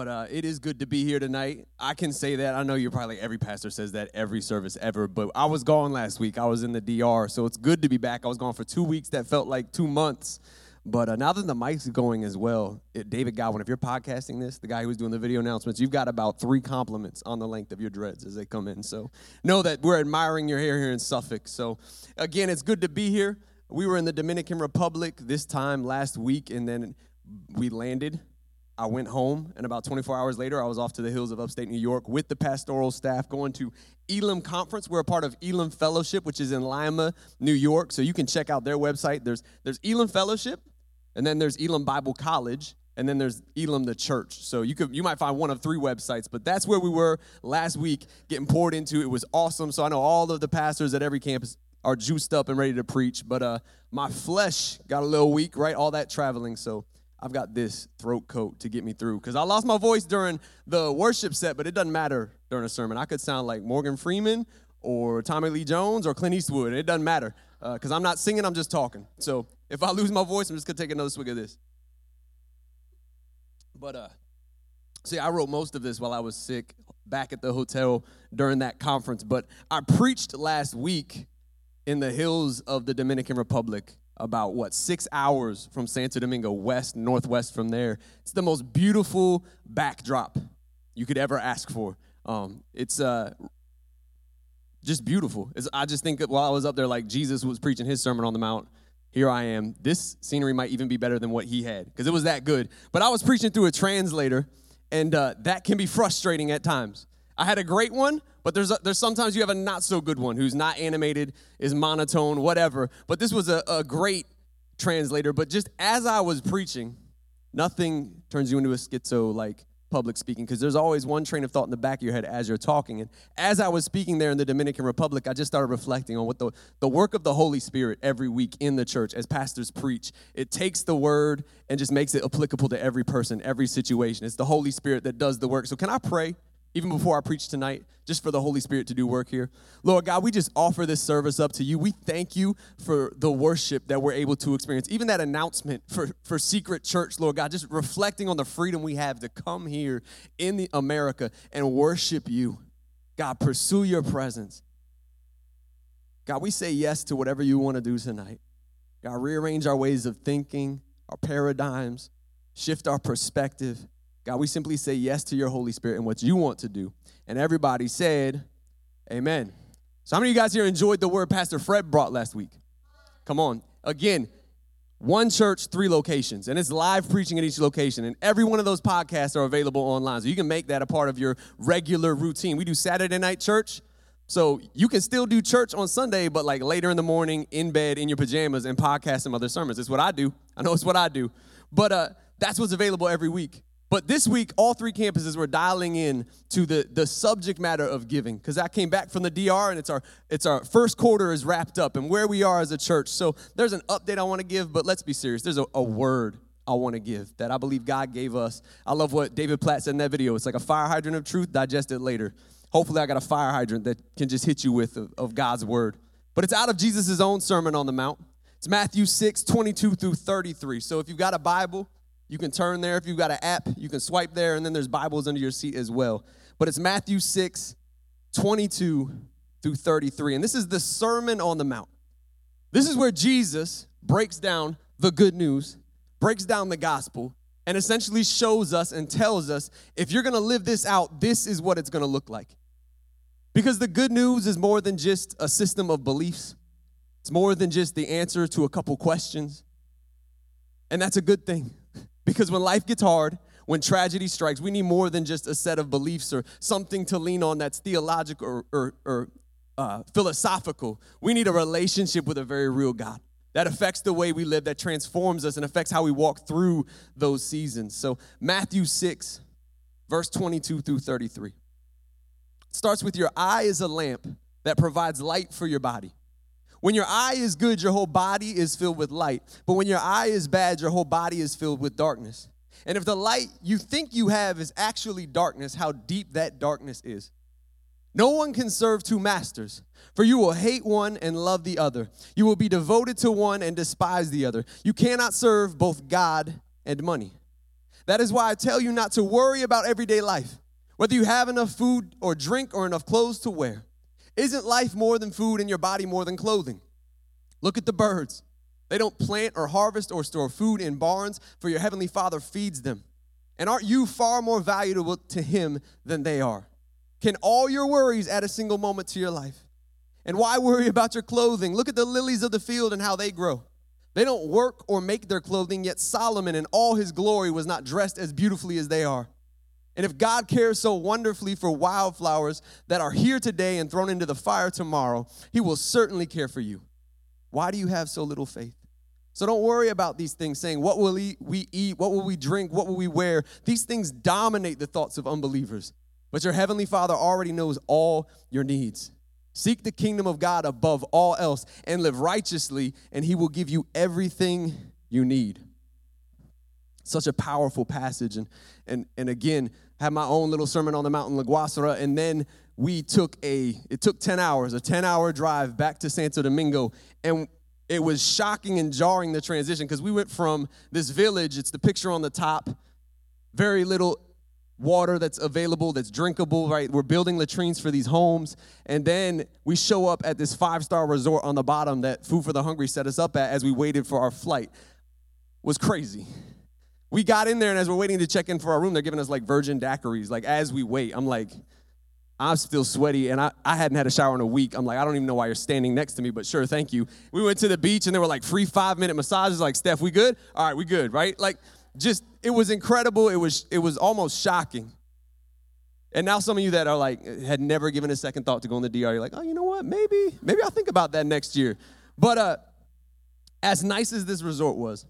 But uh, it is good to be here tonight. I can say that. I know you're probably every pastor says that every service ever, but I was gone last week. I was in the DR, so it's good to be back. I was gone for two weeks. That felt like two months. But uh, now that the mic's going as well, it, David Godwin, if you're podcasting this, the guy who's doing the video announcements, you've got about three compliments on the length of your dreads as they come in. So know that we're admiring your hair here in Suffolk. So again, it's good to be here. We were in the Dominican Republic this time last week, and then we landed I went home, and about 24 hours later, I was off to the hills of upstate New York with the pastoral staff going to Elim Conference. We're a part of Elim Fellowship, which is in Lima, New York. So you can check out their website. There's, there's Elim Fellowship, and then there's Elim Bible College, and then there's Elim the Church. So you could you might find one of three websites, but that's where we were last week getting poured into. It was awesome. So I know all of the pastors at every campus are juiced up and ready to preach, but uh, my flesh got a little weak, right? All that traveling. So I've got this throat coat to get me through. Because I lost my voice during the worship set, but it doesn't matter during a sermon. I could sound like Morgan Freeman or Tommy Lee Jones or Clint Eastwood. It doesn't matter. Because uh, I'm not singing, I'm just talking. So if I lose my voice, I'm just going to take another swig of this. But, uh, see, I wrote most of this while I was sick back at the hotel during that conference. But I preached last week in the hills of the Dominican Republic about what six hours from Santo Domingo, west northwest from there. It's the most beautiful backdrop you could ever ask for. Um, it's uh, just beautiful. It's, I just think that while I was up there, like Jesus was preaching his Sermon on the Mount. Here I am. This scenery might even be better than what he had because it was that good. But I was preaching through a translator, and uh, that can be frustrating at times. I had a great one, but there's, a, there's sometimes you have a not so good one who's not animated, is monotone, whatever. But this was a, a great translator. But just as I was preaching, nothing turns you into a schizo like public speaking because there's always one train of thought in the back of your head as you're talking. And as I was speaking there in the Dominican Republic, I just started reflecting on what the, the work of the Holy Spirit every week in the church as pastors preach. It takes the word and just makes it applicable to every person, every situation. It's the Holy Spirit that does the work. So, can I pray? Even before I preach tonight, just for the Holy Spirit to do work here. Lord God, we just offer this service up to you. We thank you for the worship that we're able to experience. Even that announcement for, for Secret Church, Lord God, just reflecting on the freedom we have to come here in the America and worship you. God, pursue your presence. God, we say yes to whatever you want to do tonight. God, rearrange our ways of thinking, our paradigms, shift our perspective. God, we simply say yes to your Holy Spirit and what you want to do. And everybody said, Amen. So, how many of you guys here enjoyed the word Pastor Fred brought last week? Come on. Again, one church, three locations, and it's live preaching at each location. And every one of those podcasts are available online. So you can make that a part of your regular routine. We do Saturday night church. So you can still do church on Sunday, but like later in the morning, in bed, in your pajamas, and podcast some other sermons. It's what I do. I know it's what I do. But uh, that's what's available every week. But this week, all three campuses were dialing in to the, the subject matter of giving because I came back from the DR and it's our, it's our first quarter is wrapped up and where we are as a church. So there's an update I want to give, but let's be serious. There's a, a word I want to give that I believe God gave us. I love what David Platt said in that video. It's like a fire hydrant of truth, digest it later. Hopefully, I got a fire hydrant that can just hit you with of, of God's word. But it's out of Jesus' own Sermon on the Mount. It's Matthew 6, 22 through 33. So if you've got a Bible, you can turn there. If you've got an app, you can swipe there, and then there's Bibles under your seat as well. But it's Matthew 6, 22 through 33. And this is the Sermon on the Mount. This is where Jesus breaks down the good news, breaks down the gospel, and essentially shows us and tells us if you're gonna live this out, this is what it's gonna look like. Because the good news is more than just a system of beliefs, it's more than just the answer to a couple questions. And that's a good thing. Because when life gets hard, when tragedy strikes, we need more than just a set of beliefs or something to lean on that's theological or, or, or uh, philosophical. We need a relationship with a very real God that affects the way we live, that transforms us, and affects how we walk through those seasons. So, Matthew 6, verse 22 through 33 starts with Your eye is a lamp that provides light for your body. When your eye is good, your whole body is filled with light. But when your eye is bad, your whole body is filled with darkness. And if the light you think you have is actually darkness, how deep that darkness is. No one can serve two masters, for you will hate one and love the other. You will be devoted to one and despise the other. You cannot serve both God and money. That is why I tell you not to worry about everyday life, whether you have enough food or drink or enough clothes to wear. Isn't life more than food and your body more than clothing? Look at the birds. They don't plant or harvest or store food in barns, for your heavenly Father feeds them. And aren't you far more valuable to Him than they are? Can all your worries add a single moment to your life? And why worry about your clothing? Look at the lilies of the field and how they grow. They don't work or make their clothing, yet Solomon in all his glory was not dressed as beautifully as they are. And if God cares so wonderfully for wildflowers that are here today and thrown into the fire tomorrow, he will certainly care for you. Why do you have so little faith? So don't worry about these things saying, What will we eat? What will we drink? What will we wear? These things dominate the thoughts of unbelievers. But your heavenly Father already knows all your needs. Seek the kingdom of God above all else and live righteously, and He will give you everything you need. Such a powerful passage. And, and, and again, had my own little sermon on the mountain, La and then we took a, it took 10 hours, a 10 hour drive back to Santo Domingo. And it was shocking and jarring the transition because we went from this village, it's the picture on the top, very little water that's available, that's drinkable, right? We're building latrines for these homes. And then we show up at this five star resort on the bottom that Food for the Hungry set us up at as we waited for our flight. It was crazy. We got in there, and as we're waiting to check in for our room, they're giving us like virgin daiquiris. Like, as we wait, I'm like, I'm still sweaty, and I, I hadn't had a shower in a week. I'm like, I don't even know why you're standing next to me, but sure, thank you. We went to the beach, and there were like free five minute massages. Like, Steph, we good? All right, we good, right? Like, just it was incredible. It was it was almost shocking. And now some of you that are like had never given a second thought to go in the DR, you're like, oh, you know what? Maybe maybe I'll think about that next year. But uh, as nice as this resort was,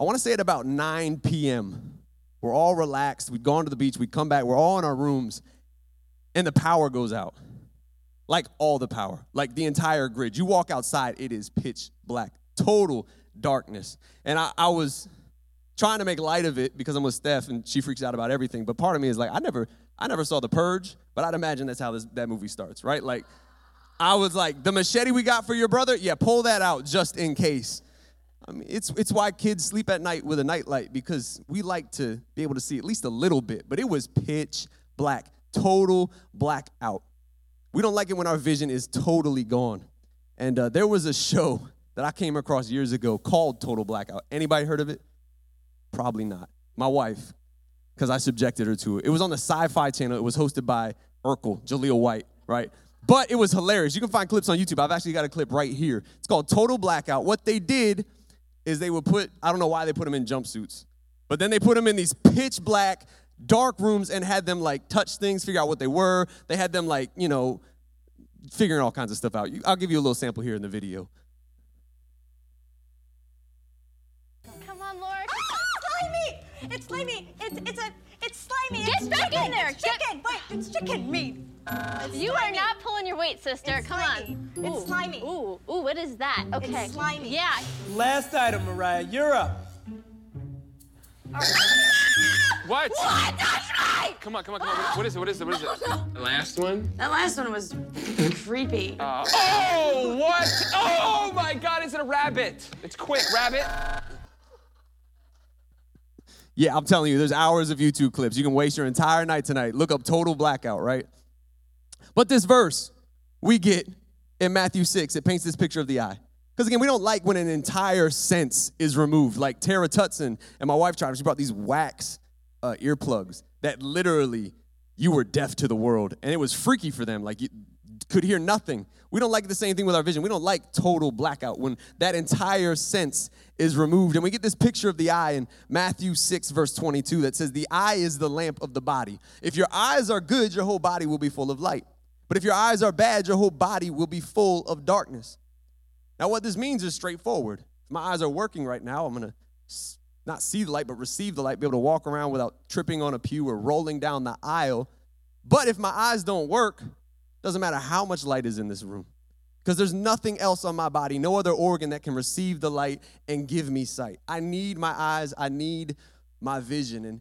I want to say at about 9 p.m. We're all relaxed. We'd gone to the beach. We'd come back. We're all in our rooms, and the power goes out. Like all the power, like the entire grid. You walk outside, it is pitch black, total darkness. And I, I was trying to make light of it because I'm with Steph and she freaks out about everything. But part of me is like, I never, I never saw The Purge, but I'd imagine that's how this, that movie starts, right? Like, I was like, the machete we got for your brother, yeah, pull that out just in case. I mean, it's it's why kids sleep at night with a nightlight because we like to be able to see at least a little bit. But it was pitch black, total blackout. We don't like it when our vision is totally gone. And uh, there was a show that I came across years ago called Total Blackout. Anybody heard of it? Probably not. My wife, because I subjected her to it. It was on the Sci Fi channel. It was hosted by Urkel, Jaleel White, right? But it was hilarious. You can find clips on YouTube. I've actually got a clip right here. It's called Total Blackout. What they did is they would put, I don't know why they put them in jumpsuits, but then they put them in these pitch black, dark rooms and had them like touch things, figure out what they were. They had them like, you know, figuring all kinds of stuff out. I'll give you a little sample here in the video. Come on, Lord. Oh, it's slimy. It's slimy. It's it's a it's slimy. Get it's back chicken. in there. It's chicken. Wait, it's chicken meat. It's you slimy. are not pulling your weight, sister. It's Come slimy. on. It's ooh, slimy. Ooh, ooh, what is that? Okay. It's slimy. Yeah. Last item, Mariah. You're up. What? What? That's right. Come on, come on, come on. What- What is it? What is it? What is it? The last one? That last one was creepy. Uh, oh, what? Oh my God! Is it a rabbit? It's quick, rabbit. Yeah, I'm telling you, there's hours of YouTube clips. You can waste your entire night tonight. Look up total blackout, right? But this verse we get in Matthew 6, it paints this picture of the eye. Because again, we don't like when an entire sense is removed. Like Tara Tutson and my wife tried, she brought these wax uh, earplugs that literally you were deaf to the world. And it was freaky for them. Like could hear nothing. We don't like the same thing with our vision. We don't like total blackout when that entire sense is removed. And we get this picture of the eye in Matthew 6, verse 22, that says, The eye is the lamp of the body. If your eyes are good, your whole body will be full of light. But if your eyes are bad, your whole body will be full of darkness. Now, what this means is straightforward. If my eyes are working right now, I'm going to not see the light, but receive the light, be able to walk around without tripping on a pew or rolling down the aisle. But if my eyes don't work, doesn't matter how much light is in this room. Because there's nothing else on my body, no other organ that can receive the light and give me sight. I need my eyes, I need my vision. And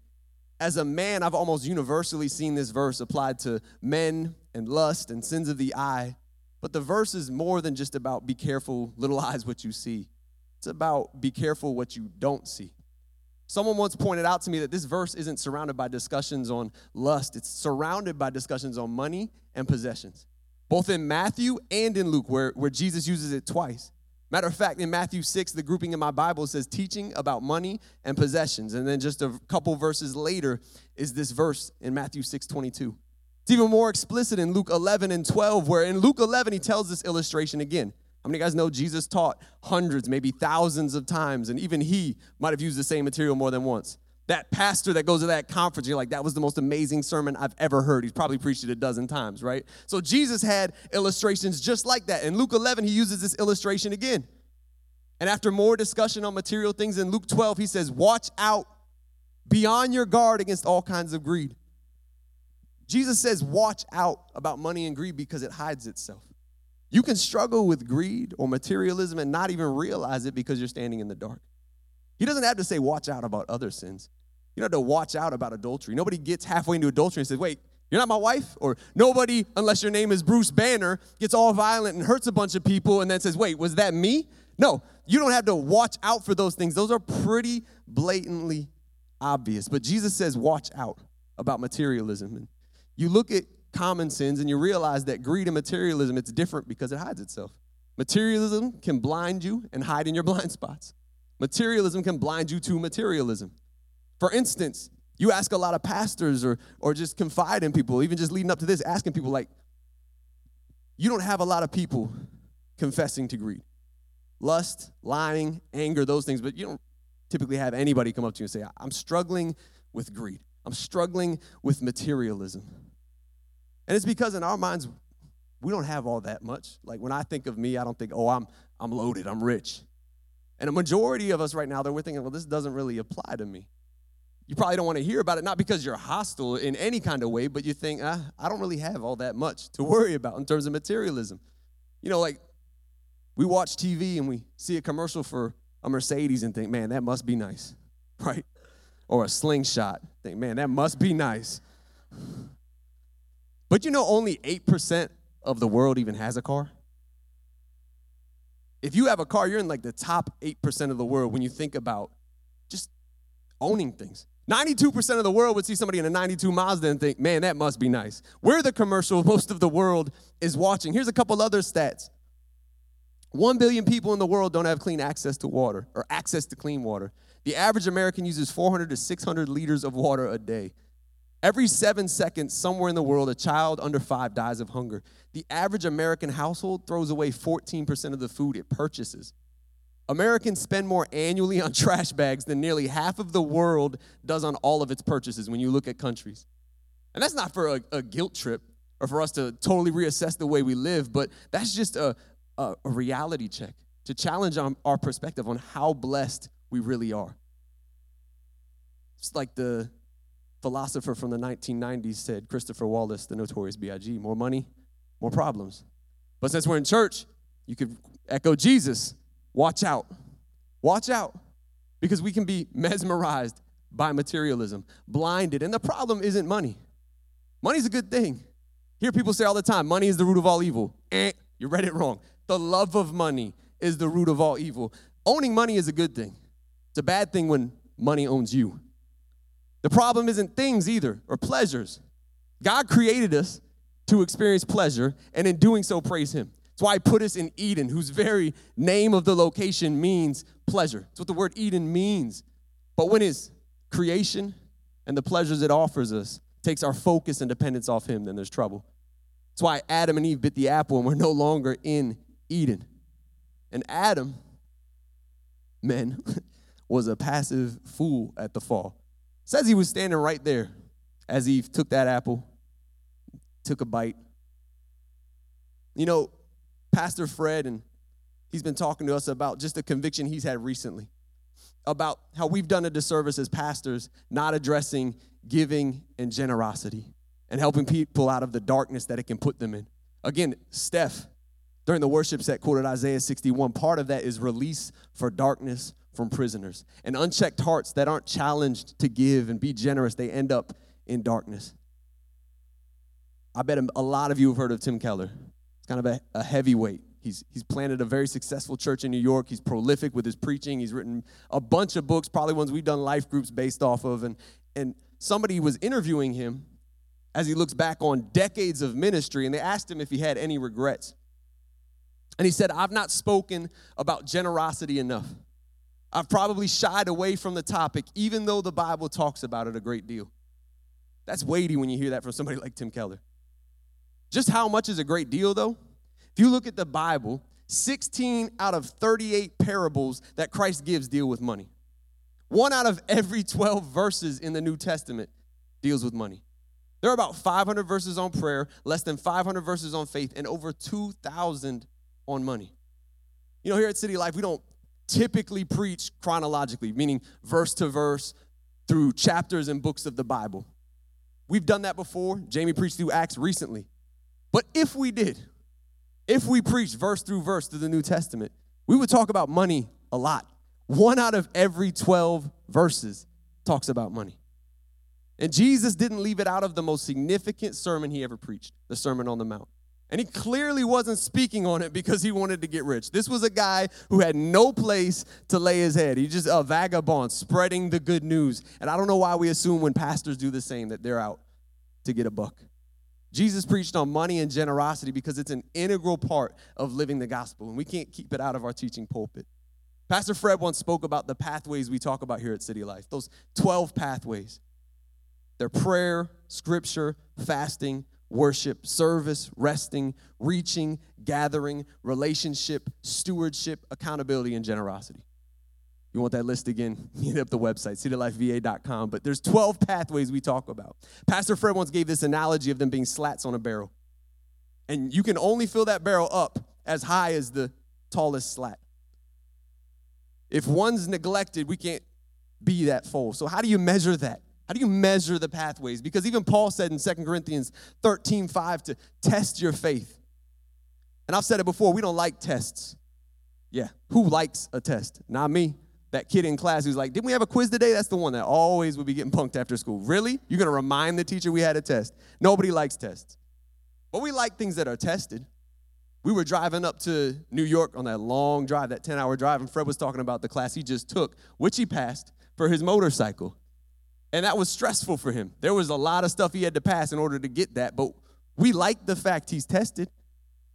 as a man, I've almost universally seen this verse applied to men and lust and sins of the eye. But the verse is more than just about be careful, little eyes, what you see. It's about be careful what you don't see. Someone once pointed out to me that this verse isn't surrounded by discussions on lust, it's surrounded by discussions on money and possessions, both in Matthew and in Luke, where, where Jesus uses it twice. Matter of fact, in Matthew 6, the grouping in my Bible says teaching about money and possessions. And then just a couple verses later is this verse in Matthew 6 22. It's even more explicit in Luke 11 and 12, where in Luke 11, he tells this illustration again. How many guys know Jesus taught hundreds, maybe thousands of times, and even he might have used the same material more than once? That pastor that goes to that conference, you're like, that was the most amazing sermon I've ever heard. He's probably preached it a dozen times, right? So Jesus had illustrations just like that. In Luke 11, he uses this illustration again. And after more discussion on material things in Luke 12, he says, Watch out, be on your guard against all kinds of greed. Jesus says, Watch out about money and greed because it hides itself. You can struggle with greed or materialism and not even realize it because you're standing in the dark. He doesn't have to say, watch out about other sins. You don't have to watch out about adultery. Nobody gets halfway into adultery and says, wait, you're not my wife? Or nobody, unless your name is Bruce Banner, gets all violent and hurts a bunch of people and then says, wait, was that me? No, you don't have to watch out for those things. Those are pretty blatantly obvious. But Jesus says, watch out about materialism. And you look at common sins and you realize that greed and materialism it's different because it hides itself. Materialism can blind you and hide in your blind spots. Materialism can blind you to materialism. For instance you ask a lot of pastors or or just confide in people even just leading up to this asking people like you don't have a lot of people confessing to greed. Lust lying anger those things but you don't typically have anybody come up to you and say i'm struggling with greed. I'm struggling with materialism and it's because in our minds, we don't have all that much. Like when I think of me, I don't think, oh, I'm, I'm loaded, I'm rich. And a majority of us right now, we're thinking, well, this doesn't really apply to me. You probably don't want to hear about it, not because you're hostile in any kind of way, but you think, ah, I don't really have all that much to worry about in terms of materialism. You know, like we watch TV and we see a commercial for a Mercedes and think, man, that must be nice, right? Or a slingshot, think, man, that must be nice. But you know, only 8% of the world even has a car. If you have a car, you're in like the top 8% of the world when you think about just owning things. 92% of the world would see somebody in a 92 Mazda and think, man, that must be nice. We're the commercial most of the world is watching. Here's a couple other stats 1 billion people in the world don't have clean access to water or access to clean water. The average American uses 400 to 600 liters of water a day. Every seven seconds, somewhere in the world, a child under five dies of hunger. The average American household throws away 14% of the food it purchases. Americans spend more annually on trash bags than nearly half of the world does on all of its purchases when you look at countries. And that's not for a, a guilt trip or for us to totally reassess the way we live, but that's just a, a, a reality check to challenge our, our perspective on how blessed we really are. It's like the philosopher from the 1990s said, Christopher Wallace, the notorious B.I.G., more money, more problems. But since we're in church, you could echo Jesus watch out. Watch out. Because we can be mesmerized by materialism, blinded. And the problem isn't money. Money's a good thing. Hear people say all the time money is the root of all evil. Eh, you read it wrong. The love of money is the root of all evil. Owning money is a good thing. It's a bad thing when money owns you. The problem isn't things either or pleasures. God created us to experience pleasure, and in doing so, praise Him. That's why He put us in Eden, whose very name of the location means pleasure. That's what the word Eden means. But when His creation and the pleasures it offers us takes our focus and dependence off Him, then there's trouble. That's why Adam and Eve bit the apple and we're no longer in Eden. And Adam, men, was a passive fool at the fall. Says he was standing right there as Eve took that apple, took a bite. You know, Pastor Fred, and he's been talking to us about just a conviction he's had recently about how we've done a disservice as pastors not addressing giving and generosity and helping people out of the darkness that it can put them in. Again, Steph, during the worship set, quoted Isaiah 61. Part of that is release for darkness from prisoners. And unchecked hearts that aren't challenged to give and be generous, they end up in darkness. I bet a lot of you have heard of Tim Keller. It's kind of a, a heavyweight He's, he's planted a very successful church in New York. He's prolific with his preaching. He's written a bunch of books, probably ones we've done life groups based off of. And, and somebody was interviewing him as he looks back on decades of ministry, and they asked him if he had any regrets. And he said, I've not spoken about generosity enough. I've probably shied away from the topic, even though the Bible talks about it a great deal. That's weighty when you hear that from somebody like Tim Keller. Just how much is a great deal, though? If you look at the Bible, 16 out of 38 parables that Christ gives deal with money. One out of every 12 verses in the New Testament deals with money. There are about 500 verses on prayer, less than 500 verses on faith, and over 2,000 on money. You know, here at City Life, we don't typically preach chronologically, meaning verse to verse through chapters and books of the Bible. We've done that before. Jamie preached through Acts recently. But if we did, if we preached verse through verse through the New Testament, we would talk about money a lot. One out of every 12 verses talks about money. And Jesus didn't leave it out of the most significant sermon he ever preached, the Sermon on the Mount. And he clearly wasn't speaking on it because he wanted to get rich. This was a guy who had no place to lay his head. He's just a vagabond spreading the good news. And I don't know why we assume when pastors do the same that they're out to get a buck. Jesus preached on money and generosity because it's an integral part of living the gospel, and we can't keep it out of our teaching pulpit. Pastor Fred once spoke about the pathways we talk about here at City Life, those 12 pathways. They're prayer, scripture, fasting, worship, service, resting, reaching, gathering, relationship, stewardship, accountability, and generosity. You want that list again? Hit up the website, citylifeva.com. But there's 12 pathways we talk about. Pastor Fred once gave this analogy of them being slats on a barrel. And you can only fill that barrel up as high as the tallest slat. If one's neglected, we can't be that full. So, how do you measure that? How do you measure the pathways? Because even Paul said in 2 Corinthians 13 5 to test your faith. And I've said it before, we don't like tests. Yeah, who likes a test? Not me that kid in class who's like, Didn't we have a quiz today? That's the one that always would be getting punked after school. Really? You're gonna remind the teacher we had a test? Nobody likes tests. But we like things that are tested. We were driving up to New York on that long drive, that 10 hour drive, and Fred was talking about the class he just took, which he passed for his motorcycle. And that was stressful for him. There was a lot of stuff he had to pass in order to get that, but we like the fact he's tested.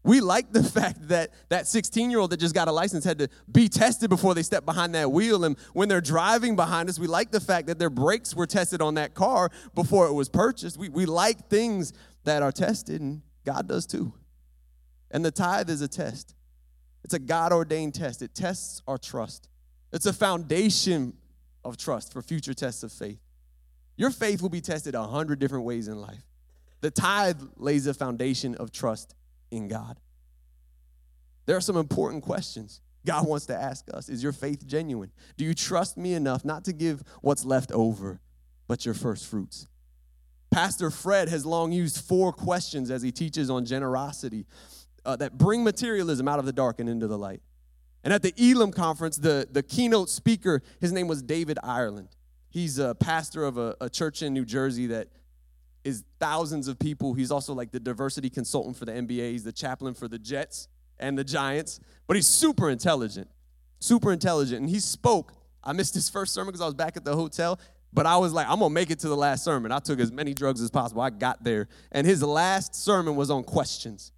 We like the fact that that 16 year old that just got a license had to be tested before they stepped behind that wheel. And when they're driving behind us, we like the fact that their brakes were tested on that car before it was purchased. We, we like things that are tested, and God does too. And the tithe is a test, it's a God ordained test. It tests our trust, it's a foundation of trust for future tests of faith. Your faith will be tested a hundred different ways in life. The tithe lays a foundation of trust in God? There are some important questions God wants to ask us. Is your faith genuine? Do you trust me enough not to give what's left over, but your first fruits? Pastor Fred has long used four questions as he teaches on generosity uh, that bring materialism out of the dark and into the light. And at the Elim conference, the, the keynote speaker, his name was David Ireland. He's a pastor of a, a church in New Jersey that is thousands of people. He's also like the diversity consultant for the NBA. He's the chaplain for the Jets and the Giants. But he's super intelligent, super intelligent. And he spoke. I missed his first sermon because I was back at the hotel. But I was like, I'm gonna make it to the last sermon. I took as many drugs as possible. I got there. And his last sermon was on questions.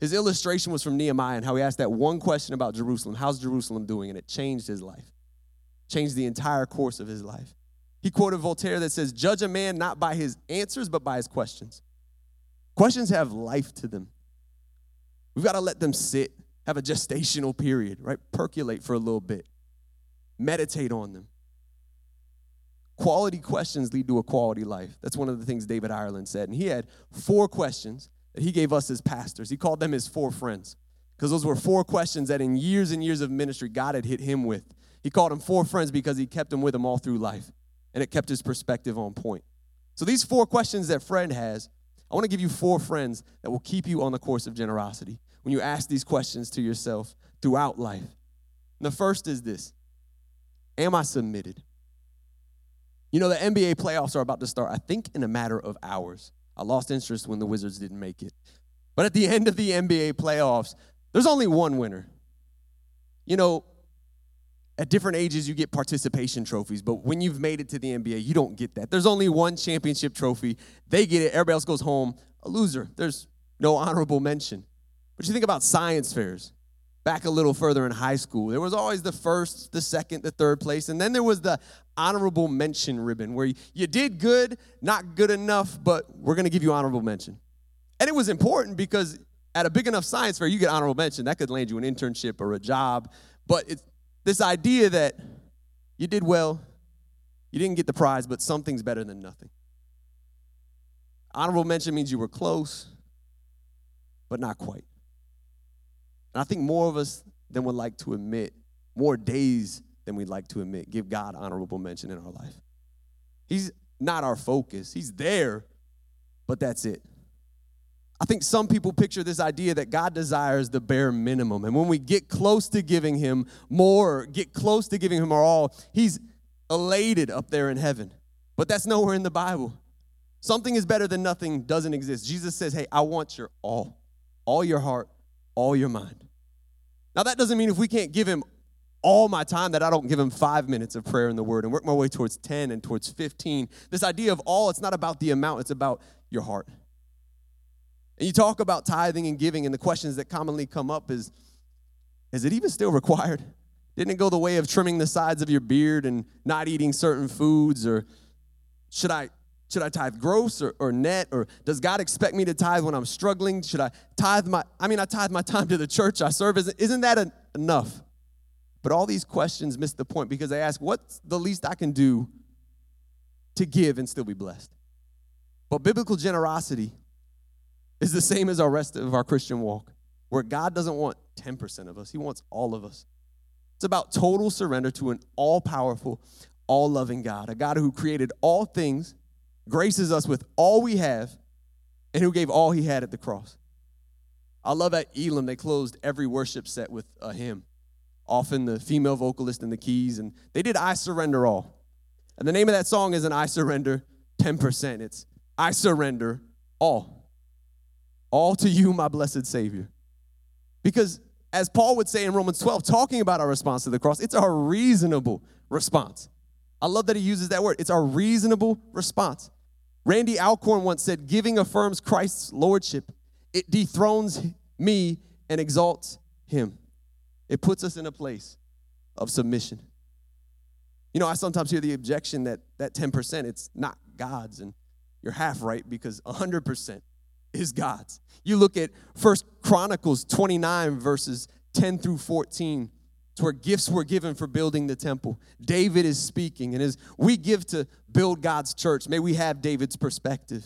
His illustration was from Nehemiah and how he asked that one question about Jerusalem How's Jerusalem doing? And it changed his life, changed the entire course of his life. He quoted Voltaire that says, Judge a man not by his answers, but by his questions. Questions have life to them. We've got to let them sit, have a gestational period, right? Percolate for a little bit, meditate on them. Quality questions lead to a quality life. That's one of the things David Ireland said. And he had four questions that he gave us as pastors. He called them his four friends because those were four questions that in years and years of ministry, God had hit him with. He called them four friends because he kept them with him all through life and it kept his perspective on point. So, these four questions that Fred has, I want to give you four friends that will keep you on the course of generosity when you ask these questions to yourself throughout life. And the first is this Am I submitted? You know, the NBA playoffs are about to start, I think, in a matter of hours. I lost interest when the Wizards didn't make it. But at the end of the NBA playoffs, there's only one winner. You know, at different ages, you get participation trophies, but when you've made it to the NBA, you don't get that. There's only one championship trophy. They get it, everybody else goes home. A loser. There's no honorable mention. But you think about science fairs back a little further in high school. There was always the first, the second, the third place, and then there was the honorable mention ribbon where you did good, not good enough, but we're going to give you honorable mention. And it was important because at a big enough science fair, you get honorable mention. That could land you an internship or a job. But it's this idea that you did well, you didn't get the prize, but something's better than nothing. Honorable mention means you were close, but not quite. And I think more of us than would like to admit, more days than we'd like to admit, give God honorable mention in our life. He's not our focus, He's there, but that's it. I think some people picture this idea that God desires the bare minimum. And when we get close to giving Him more, get close to giving Him our all, He's elated up there in heaven. But that's nowhere in the Bible. Something is better than nothing doesn't exist. Jesus says, Hey, I want your all, all your heart, all your mind. Now, that doesn't mean if we can't give Him all my time that I don't give him five minutes of prayer in the Word and work my way towards 10 and towards 15. This idea of all, it's not about the amount, it's about your heart. And you talk about tithing and giving, and the questions that commonly come up is Is it even still required? Didn't it go the way of trimming the sides of your beard and not eating certain foods? Or should I should I tithe gross or, or net? Or does God expect me to tithe when I'm struggling? Should I tithe my, I mean, I tithe my time to the church I serve. Isn't, that enough? But all these questions miss the point because they ask, what's the least I can do to give and still be blessed? But biblical generosity is the same as our rest of our Christian walk, where God doesn't want 10% of us, He wants all of us. It's about total surrender to an all powerful, all loving God, a God who created all things, graces us with all we have, and who gave all He had at the cross. I love at Elim, they closed every worship set with a hymn, often the female vocalist and the keys, and they did I Surrender All. And the name of that song isn't I Surrender 10%, it's I Surrender All. All to you, my blessed Savior. Because as Paul would say in Romans 12, talking about our response to the cross, it's our reasonable response. I love that he uses that word. It's our reasonable response. Randy Alcorn once said, Giving affirms Christ's lordship, it dethrones me and exalts him. It puts us in a place of submission. You know, I sometimes hear the objection that that 10%, it's not God's, and you're half right because 100% is God's. You look at First Chronicles 29, verses 10 through 14. It's where gifts were given for building the temple. David is speaking, and as we give to build God's church, may we have David's perspective.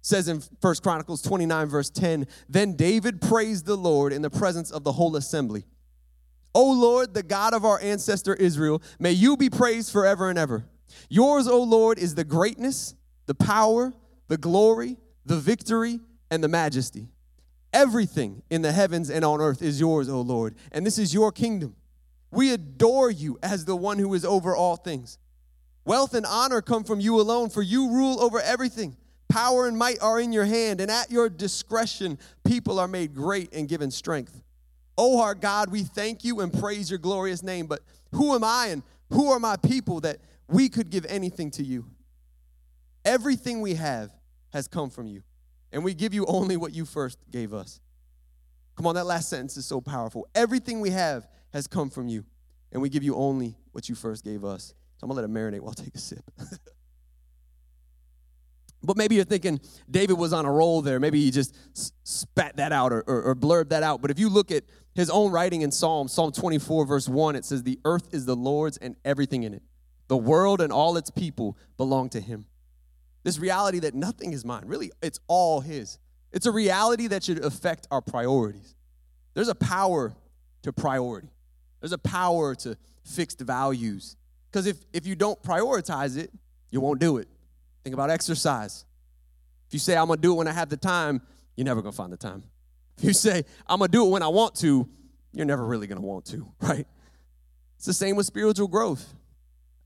It says in First Chronicles 29, verse 10, then David praised the Lord in the presence of the whole assembly. O Lord, the God of our ancestor Israel, may you be praised forever and ever. Yours, O Lord, is the greatness, the power, the glory, the victory, and the majesty. Everything in the heavens and on earth is yours, O Lord, and this is your kingdom. We adore you as the one who is over all things. Wealth and honor come from you alone, for you rule over everything. Power and might are in your hand, and at your discretion, people are made great and given strength. Oh, our God, we thank you and praise your glorious name. But who am I and who are my people that we could give anything to you? Everything we have has come from you, and we give you only what you first gave us. Come on, that last sentence is so powerful. Everything we have has come from you, and we give you only what you first gave us. So I'm gonna let it marinate while I take a sip. but maybe you're thinking David was on a roll there. Maybe he just spat that out or, or, or blurred that out. But if you look at his own writing in Psalm, Psalm 24, verse 1, it says, The earth is the Lord's and everything in it. The world and all its people belong to him. This reality that nothing is mine, really, it's all His. It's a reality that should affect our priorities. There's a power to priority, there's a power to fixed values. Because if, if you don't prioritize it, you won't do it. Think about exercise. If you say, I'm gonna do it when I have the time, you're never gonna find the time. If you say, I'm gonna do it when I want to, you're never really gonna want to, right? It's the same with spiritual growth.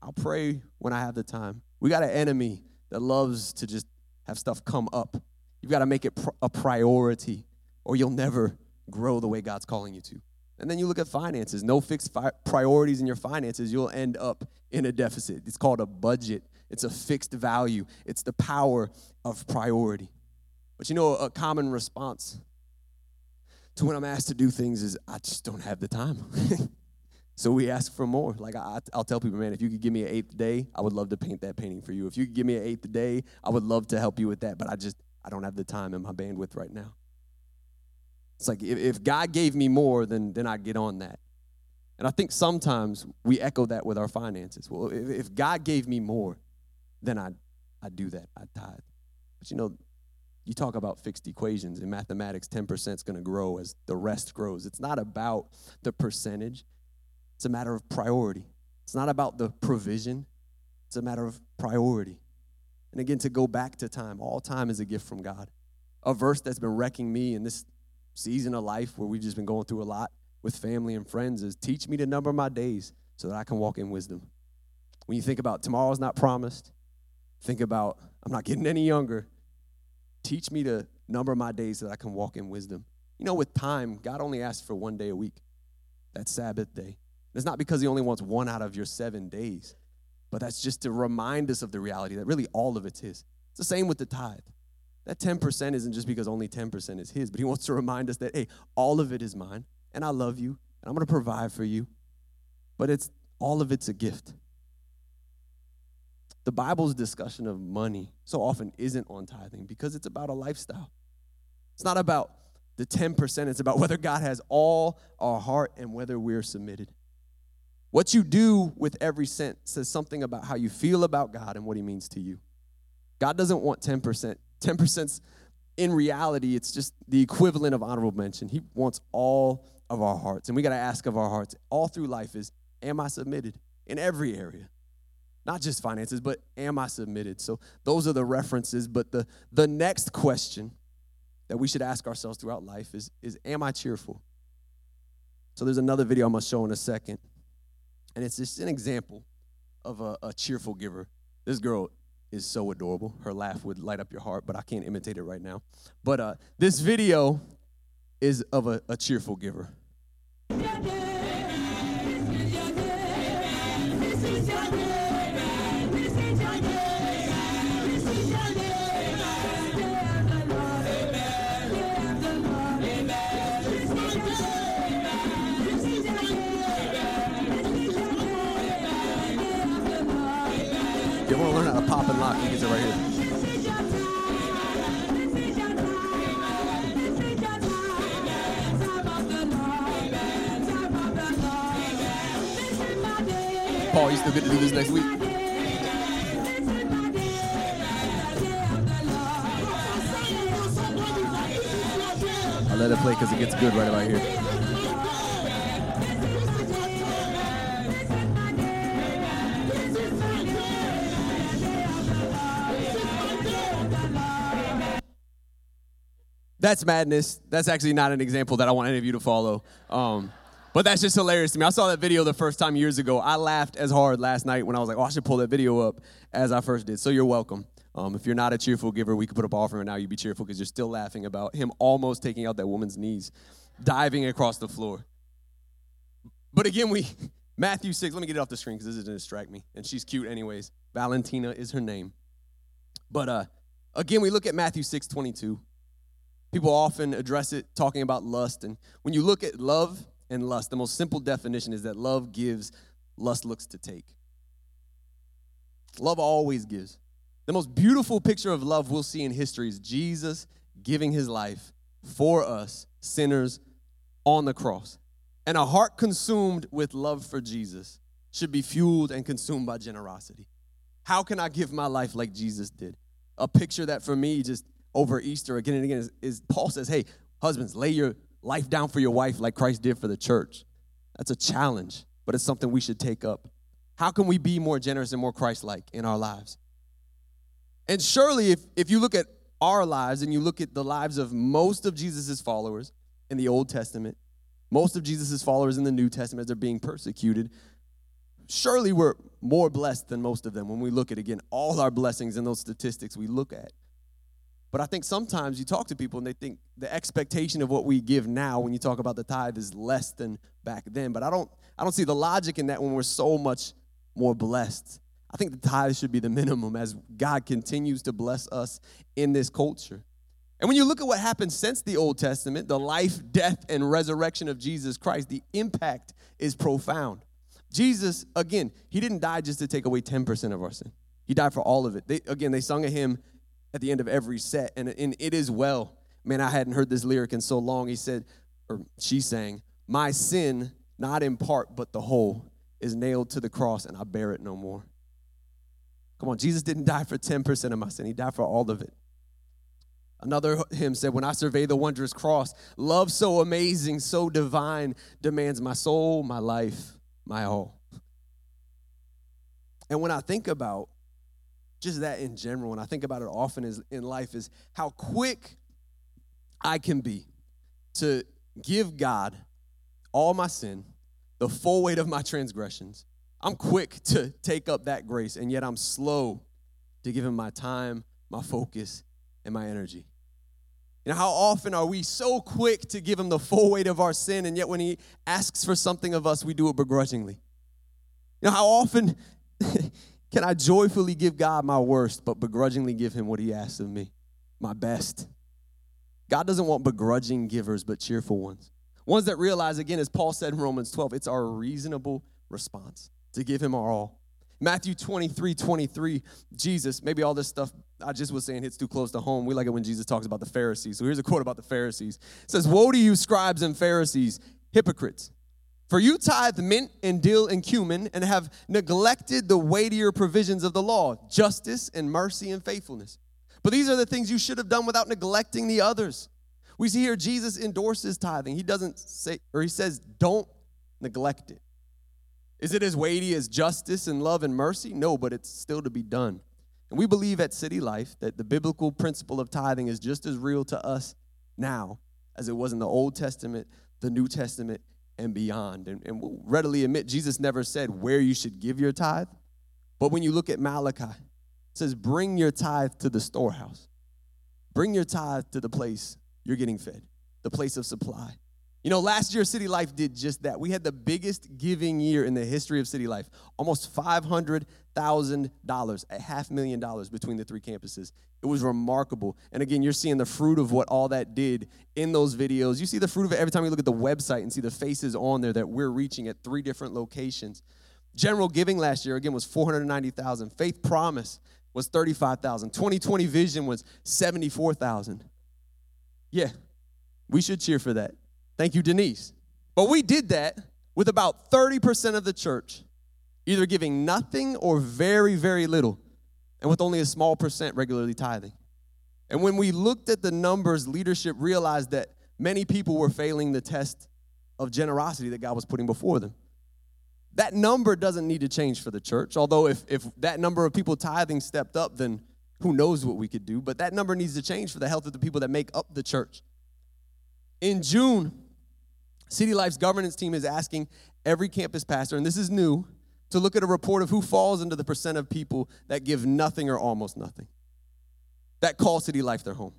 I'll pray when I have the time. We got an enemy that loves to just have stuff come up. You've got to make it pr- a priority, or you'll never grow the way God's calling you to. And then you look at finances. No fixed fi- priorities in your finances, you'll end up in a deficit. It's called a budget, it's a fixed value, it's the power of priority. But you know, a common response to when I'm asked to do things is, I just don't have the time. so we ask for more. Like I, will tell people, man, if you could give me an eighth day, I would love to paint that painting for you. If you could give me an eighth day, I would love to help you with that. But I just, I don't have the time and my bandwidth right now. It's like if, if God gave me more, then, then I'd get on that. And I think sometimes we echo that with our finances. Well, if, if God gave me more, then I'd, I'd do that. I'd tithe. But you know, you talk about fixed equations in mathematics 10% is going to grow as the rest grows it's not about the percentage it's a matter of priority it's not about the provision it's a matter of priority and again to go back to time all time is a gift from god a verse that's been wrecking me in this season of life where we've just been going through a lot with family and friends is teach me to number my days so that i can walk in wisdom when you think about tomorrow's not promised think about i'm not getting any younger Teach me to number my days so that I can walk in wisdom. You know, with time, God only asks for one day a week. That Sabbath day. It's not because He only wants one out of your seven days, but that's just to remind us of the reality that really all of it's His. It's the same with the tithe. That 10% isn't just because only 10% is His, but He wants to remind us that, hey, all of it is mine, and I love you, and I'm going to provide for you. But it's all of it's a gift. The Bible's discussion of money so often isn't on tithing because it's about a lifestyle. It's not about the 10%, it's about whether God has all our heart and whether we're submitted. What you do with every cent says something about how you feel about God and what He means to you. God doesn't want 10%. 10% in reality, it's just the equivalent of honorable mention. He wants all of our hearts. And we got to ask of our hearts all through life is, am I submitted in every area? not just finances, but am I submitted? So those are the references. But the, the next question that we should ask ourselves throughout life is, is am I cheerful? So there's another video I'm gonna show in a second. And it's just an example of a, a cheerful giver. This girl is so adorable. Her laugh would light up your heart, but I can't imitate it right now. But uh, this video is of a, a cheerful giver. You want to learn how to pop and lock, you get it right here. Paul, you still get to do this next week? I let it play because it gets good right about here. That's madness. That's actually not an example that I want any of you to follow. Um, but that's just hilarious to me. I saw that video the first time years ago. I laughed as hard last night when I was like, oh, I should pull that video up as I first did. So you're welcome. Um, if you're not a cheerful giver, we could put up offering now. You'd be cheerful because you're still laughing about him almost taking out that woman's knees, diving across the floor. But again, we Matthew 6, let me get it off the screen because this is going to distract me. And she's cute anyways. Valentina is her name. But uh, again, we look at Matthew 6, 22. People often address it talking about lust. And when you look at love and lust, the most simple definition is that love gives, lust looks to take. Love always gives. The most beautiful picture of love we'll see in history is Jesus giving his life for us, sinners, on the cross. And a heart consumed with love for Jesus should be fueled and consumed by generosity. How can I give my life like Jesus did? A picture that for me just over Easter again and again is, is Paul says, hey, husbands, lay your life down for your wife like Christ did for the church. That's a challenge, but it's something we should take up. How can we be more generous and more Christ like in our lives? And surely, if, if you look at our lives and you look at the lives of most of Jesus' followers in the Old Testament, most of Jesus' followers in the New Testament as they're being persecuted, surely we're more blessed than most of them when we look at, again, all our blessings and those statistics we look at. But I think sometimes you talk to people and they think the expectation of what we give now when you talk about the tithe is less than back then. But I don't I don't see the logic in that when we're so much more blessed. I think the tithe should be the minimum as God continues to bless us in this culture. And when you look at what happened since the Old Testament, the life, death, and resurrection of Jesus Christ, the impact is profound. Jesus, again, he didn't die just to take away 10% of our sin. He died for all of it. They, again, they sung a hymn at the end of every set, and, it is well. Man, I hadn't heard this lyric in so long. He said, or she sang, My sin, not in part, but the whole, is nailed to the cross, and I bear it no more. Come on, Jesus didn't die for 10% of my sin, He died for all of it. Another hymn said, When I survey the wondrous cross, love so amazing, so divine, demands my soul, my life, my all. And when I think about just that in general, and I think about it often is in life, is how quick I can be to give God all my sin, the full weight of my transgressions. I'm quick to take up that grace, and yet I'm slow to give Him my time, my focus, and my energy. You know, how often are we so quick to give him the full weight of our sin, and yet when he asks for something of us, we do it begrudgingly? You know, how often can I joyfully give God my worst, but begrudgingly give him what he asks of me, my best? God doesn't want begrudging givers, but cheerful ones. Ones that realize, again, as Paul said in Romans 12, it's our reasonable response to give him our all. Matthew 23, 23, Jesus, maybe all this stuff I just was saying hits too close to home. We like it when Jesus talks about the Pharisees. So here's a quote about the Pharisees. It says, Woe to you, scribes and Pharisees, hypocrites! For you tithe mint and dill and cumin and have neglected the weightier provisions of the law, justice and mercy and faithfulness. But these are the things you should have done without neglecting the others. We see here Jesus endorses tithing. He doesn't say, or he says, don't neglect it. Is it as weighty as justice and love and mercy? No, but it's still to be done. And we believe at City Life that the biblical principle of tithing is just as real to us now as it was in the Old Testament, the New Testament, and beyond. And, and we'll readily admit Jesus never said where you should give your tithe. But when you look at Malachi, it says, Bring your tithe to the storehouse. Bring your tithe to the place you're getting fed, the place of supply. You know, last year City Life did just that. We had the biggest giving year in the history of City Life. Almost $500,000, a half million dollars between the three campuses. It was remarkable. And again, you're seeing the fruit of what all that did in those videos. You see the fruit of it every time you look at the website and see the faces on there that we're reaching at three different locations. General giving last year again was 490,000. Faith Promise was 35,000. 2020 Vision was 74,000. Yeah. We should cheer for that. Thank you, Denise. But we did that with about 30% of the church either giving nothing or very, very little, and with only a small percent regularly tithing. And when we looked at the numbers, leadership realized that many people were failing the test of generosity that God was putting before them. That number doesn't need to change for the church, although if, if that number of people tithing stepped up, then who knows what we could do. But that number needs to change for the health of the people that make up the church. In June, City Life's governance team is asking every campus pastor, and this is new, to look at a report of who falls into the percent of people that give nothing or almost nothing, that call City Life their home.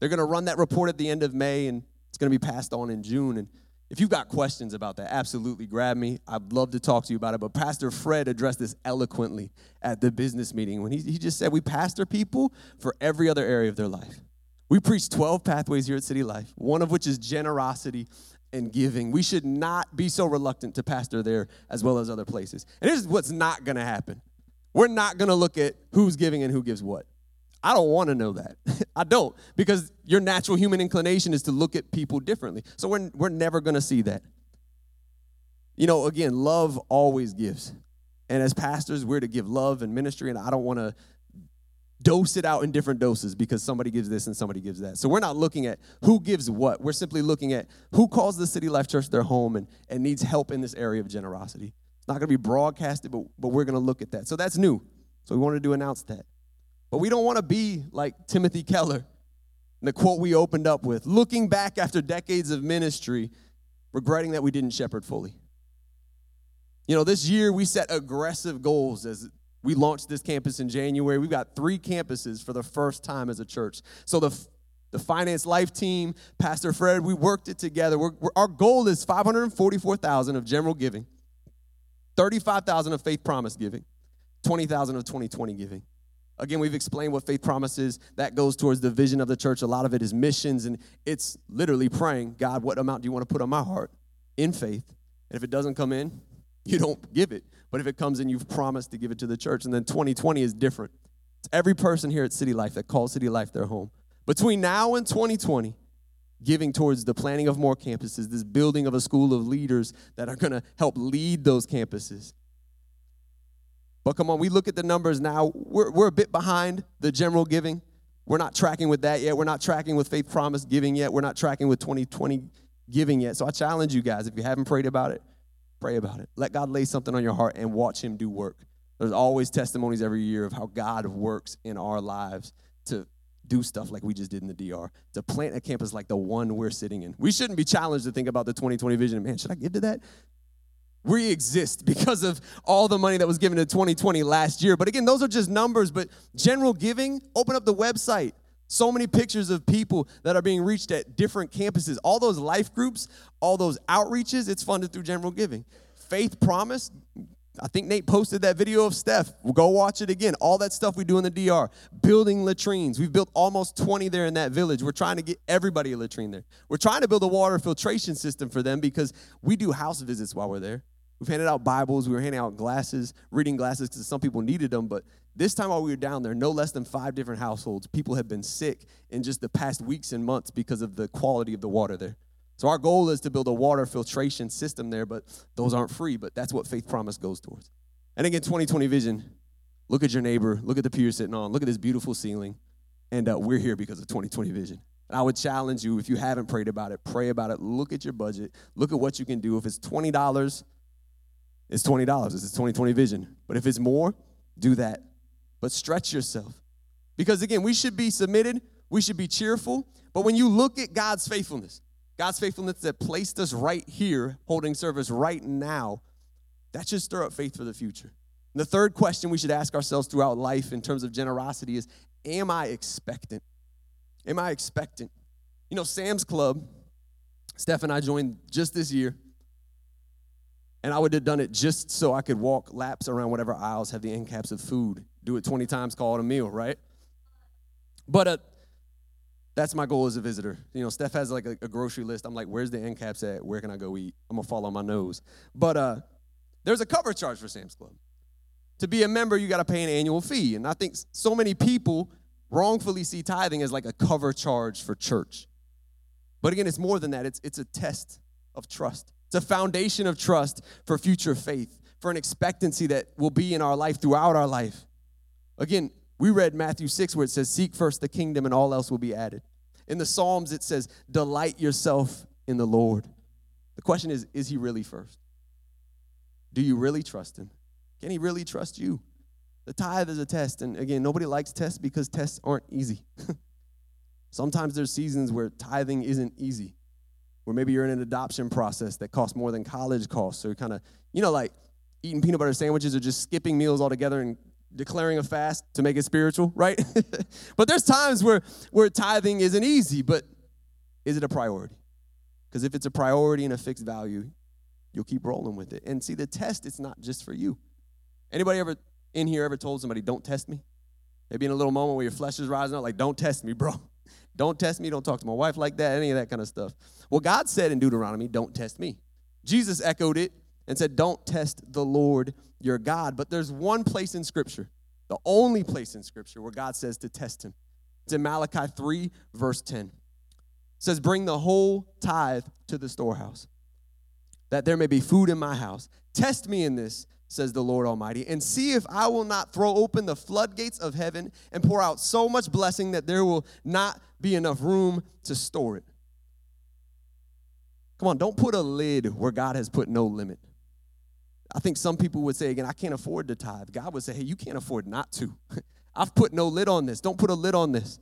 They're going to run that report at the end of May, and it's going to be passed on in June. And if you've got questions about that, absolutely grab me. I'd love to talk to you about it. But Pastor Fred addressed this eloquently at the business meeting when he, he just said, We pastor people for every other area of their life. We preach 12 pathways here at City Life, one of which is generosity and giving. We should not be so reluctant to pastor there as well as other places. And here's what's not going to happen we're not going to look at who's giving and who gives what. I don't want to know that. I don't, because your natural human inclination is to look at people differently. So we're, we're never going to see that. You know, again, love always gives. And as pastors, we're to give love and ministry, and I don't want to dose it out in different doses because somebody gives this and somebody gives that. So we're not looking at who gives what. We're simply looking at who calls the City Life Church their home and, and needs help in this area of generosity. It's not going to be broadcasted, but, but we're going to look at that. So that's new. So we wanted to announce that. But we don't want to be like Timothy Keller, in the quote we opened up with looking back after decades of ministry, regretting that we didn't shepherd fully. You know, this year we set aggressive goals as We launched this campus in January. We've got three campuses for the first time as a church. So the the finance life team, Pastor Fred, we worked it together. We're, we're, our goal is 544,000 of general giving, 35,000 of faith promise giving, 20,000 of 2020 giving. Again, we've explained what faith promise is. That goes towards the vision of the church. A lot of it is missions, and it's literally praying, God, what amount do you want to put on my heart in faith? And if it doesn't come in, you don't give it. But if it comes in, you've promised to give it to the church. And then 2020 is different. It's every person here at City Life that calls City Life their home. Between now and 2020, giving towards the planning of more campuses, this building of a school of leaders that are going to help lead those campuses. But come on, we look at the numbers now. We're, we're a bit behind the general giving. We're not tracking with that yet. We're not tracking with faith promise giving yet. We're not tracking with 2020 giving yet. So I challenge you guys if you haven't prayed about it, pray about it. Let God lay something on your heart and watch Him do work. There's always testimonies every year of how God works in our lives to do stuff like we just did in the DR, to plant a campus like the one we're sitting in. We shouldn't be challenged to think about the 2020 vision. Man, should I give to that? We exist because of all the money that was given to 2020 last year. But again, those are just numbers. But general giving, open up the website. So many pictures of people that are being reached at different campuses. All those life groups, all those outreaches, it's funded through general giving. Faith Promise, I think Nate posted that video of Steph. We'll go watch it again. All that stuff we do in the DR, building latrines. We've built almost 20 there in that village. We're trying to get everybody a latrine there. We're trying to build a water filtration system for them because we do house visits while we're there. We've handed out Bibles. We were handing out glasses, reading glasses because some people needed them. But this time while we were down there, no less than five different households, people have been sick in just the past weeks and months because of the quality of the water there. So our goal is to build a water filtration system there, but those aren't free, but that's what Faith Promise goes towards. And again, 2020 vision, look at your neighbor, look at the pew you're sitting on, look at this beautiful ceiling, and uh, we're here because of 2020 vision. And I would challenge you, if you haven't prayed about it, pray about it, look at your budget, look at what you can do. If it's $20, it's $20. It's 2020 vision. But if it's more, do that. But stretch yourself. Because again, we should be submitted, we should be cheerful. But when you look at God's faithfulness, God's faithfulness that placed us right here, holding service right now, that should stir up faith for the future. And the third question we should ask ourselves throughout life in terms of generosity is Am I expectant? Am I expectant? You know, Sam's Club, Steph and I joined just this year. And I would have done it just so I could walk laps around whatever aisles have the end caps of food. Do it 20 times, call it a meal, right? But uh, that's my goal as a visitor. You know, Steph has like a, a, grocery list. I'm like, where's the end caps at? Where can I go eat? I'm gonna fall on my nose. But uh, there's a cover charge for Sam's Club. To be a member, you gotta pay an annual fee. And I think so many people wrongfully see tithing as like a cover charge for church. But again, it's more than that. It's it's a test of trust. It's a foundation of trust for future faith, for an expectancy that will be in our life throughout our life. Again, we read Matthew 6 where it says, Seek first the kingdom and all else will be added. In the Psalms, it says, Delight yourself in the Lord. The question is, is he really first? Do you really trust him? Can he really trust you? The tithe is a test. And again, nobody likes tests because tests aren't easy. Sometimes there's seasons where tithing isn't easy, where maybe you're in an adoption process that costs more than college costs. So you're kind of, you know, like eating peanut butter sandwiches or just skipping meals altogether and declaring a fast to make it spiritual, right? but there's times where where tithing isn't easy, but is it a priority? Because if it's a priority and a fixed value, you'll keep rolling with it. And see, the test it's not just for you. Anybody ever in here ever told somebody, "Don't test me"? Maybe in a little moment where your flesh is rising up, like, "Don't test me, bro." Don't test me. Don't talk to my wife like that. Any of that kind of stuff. Well, God said in Deuteronomy, "Don't test me." Jesus echoed it and said, Don't test the Lord your God. But there's one place in Scripture, the only place in Scripture where God says to test him. It's in Malachi 3, verse 10. It says, Bring the whole tithe to the storehouse, that there may be food in my house. Test me in this, says the Lord Almighty, and see if I will not throw open the floodgates of heaven and pour out so much blessing that there will not be enough room to store it. Come on, don't put a lid where God has put no limit. I think some people would say, again, I can't afford to tithe. God would say, hey, you can't afford not to. I've put no lid on this. Don't put a lid on this.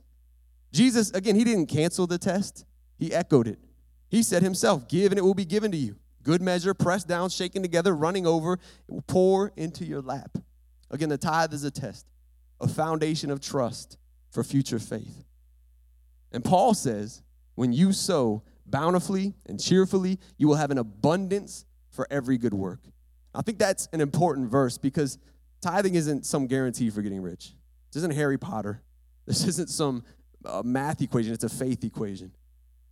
Jesus, again, he didn't cancel the test, he echoed it. He said himself, Give and it will be given to you. Good measure, pressed down, shaken together, running over, it will pour into your lap. Again, the tithe is a test, a foundation of trust for future faith. And Paul says, when you sow bountifully and cheerfully, you will have an abundance for every good work. I think that's an important verse because tithing isn't some guarantee for getting rich. This isn't Harry Potter. This isn't some uh, math equation, it's a faith equation.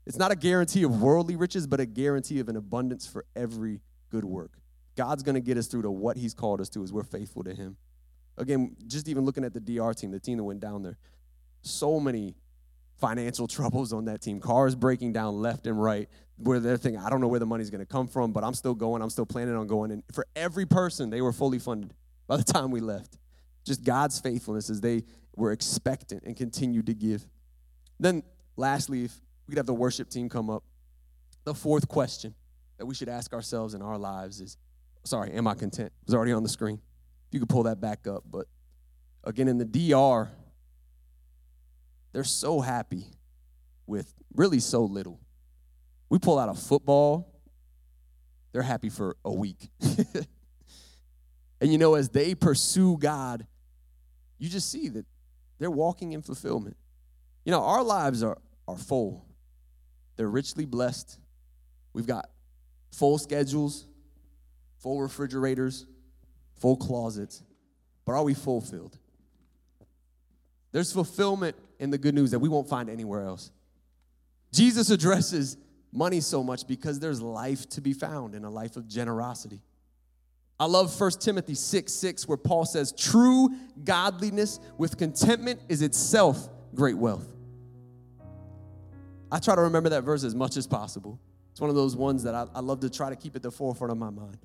It's not a guarantee of worldly riches, but a guarantee of an abundance for every good work. God's going to get us through to what He's called us to as we're faithful to Him. Again, just even looking at the DR team, the team that went down there, so many financial troubles on that team. Cars breaking down left and right, where they're thinking, I don't know where the money's going to come from, but I'm still going. I'm still planning on going. And for every person, they were fully funded by the time we left. Just God's faithfulness as they were expectant and continued to give. Then, lastly, if we could have the worship team come up, the fourth question that we should ask ourselves in our lives is sorry, am I content? It was already on the screen. If you could pull that back up. But again, in the DR, they're so happy with really so little. We pull out a football, they're happy for a week. and you know, as they pursue God, you just see that they're walking in fulfillment. You know, our lives are, are full, they're richly blessed. We've got full schedules, full refrigerators, full closets, but are we fulfilled? There's fulfillment in the good news that we won't find anywhere else. Jesus addresses money so much because there's life to be found in a life of generosity. I love 1 Timothy 6 6, where Paul says, True godliness with contentment is itself great wealth. I try to remember that verse as much as possible. It's one of those ones that I, I love to try to keep at the forefront of my mind.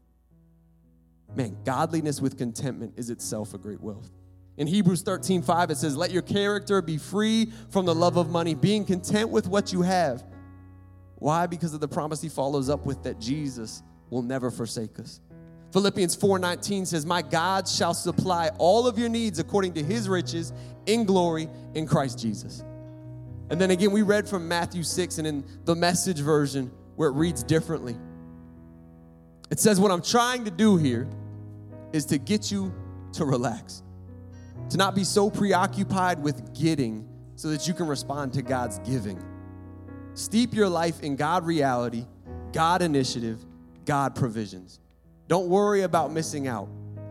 Man, godliness with contentment is itself a great wealth. In Hebrews 13, 5, it says, Let your character be free from the love of money, being content with what you have. Why? Because of the promise he follows up with that Jesus will never forsake us. Philippians 4:19 says, "My God shall supply all of your needs according to his riches in glory in Christ Jesus." And then again we read from Matthew 6 and in the message version where it reads differently. It says what I'm trying to do here is to get you to relax to not be so preoccupied with getting so that you can respond to God's giving. Steep your life in God reality, God initiative, God provisions. Don't worry about missing out.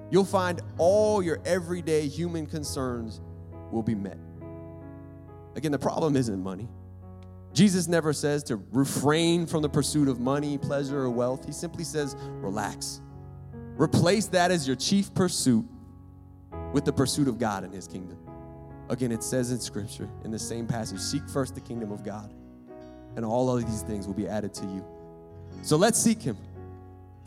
You'll find all your everyday human concerns will be met. Again, the problem isn't money. Jesus never says to refrain from the pursuit of money, pleasure, or wealth. He simply says, relax. Replace that as your chief pursuit with the pursuit of God and His kingdom. Again, it says in Scripture, in the same passage, seek first the kingdom of God, and all of these things will be added to you. So let's seek Him.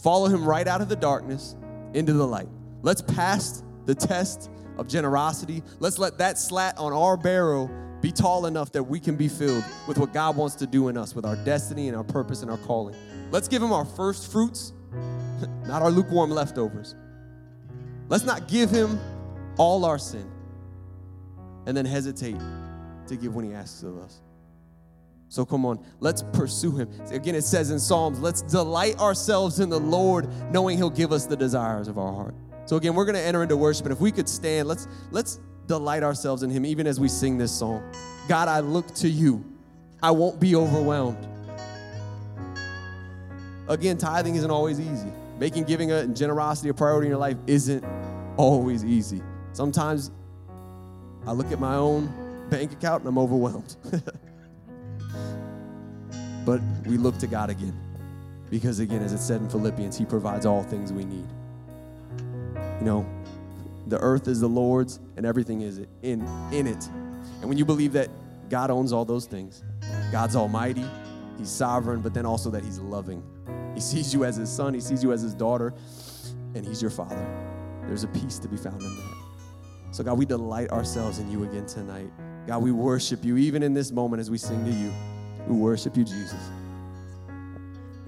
Follow Him right out of the darkness into the light. Let's pass the test of generosity. Let's let that slat on our barrel be tall enough that we can be filled with what God wants to do in us, with our destiny and our purpose and our calling. Let's give Him our first fruits, not our lukewarm leftovers. Let's not give Him all our sin, and then hesitate to give when He asks of us. So come on, let's pursue Him. Again, it says in Psalms, let's delight ourselves in the Lord, knowing He'll give us the desires of our heart. So again, we're going to enter into worship, and if we could stand, let's let's delight ourselves in Him, even as we sing this song. God, I look to you. I won't be overwhelmed. Again, tithing isn't always easy. Making giving a generosity a priority in your life isn't always easy. Sometimes I look at my own bank account and I'm overwhelmed. but we look to God again. Because again, as it said in Philippians, He provides all things we need. You know, the earth is the Lord's and everything is in, in it. And when you believe that God owns all those things, God's almighty, He's sovereign, but then also that He's loving. He sees you as His son, He sees you as His daughter, and He's your Father. There's a peace to be found in that. So, God, we delight ourselves in you again tonight. God, we worship you even in this moment as we sing to you. We worship you, Jesus.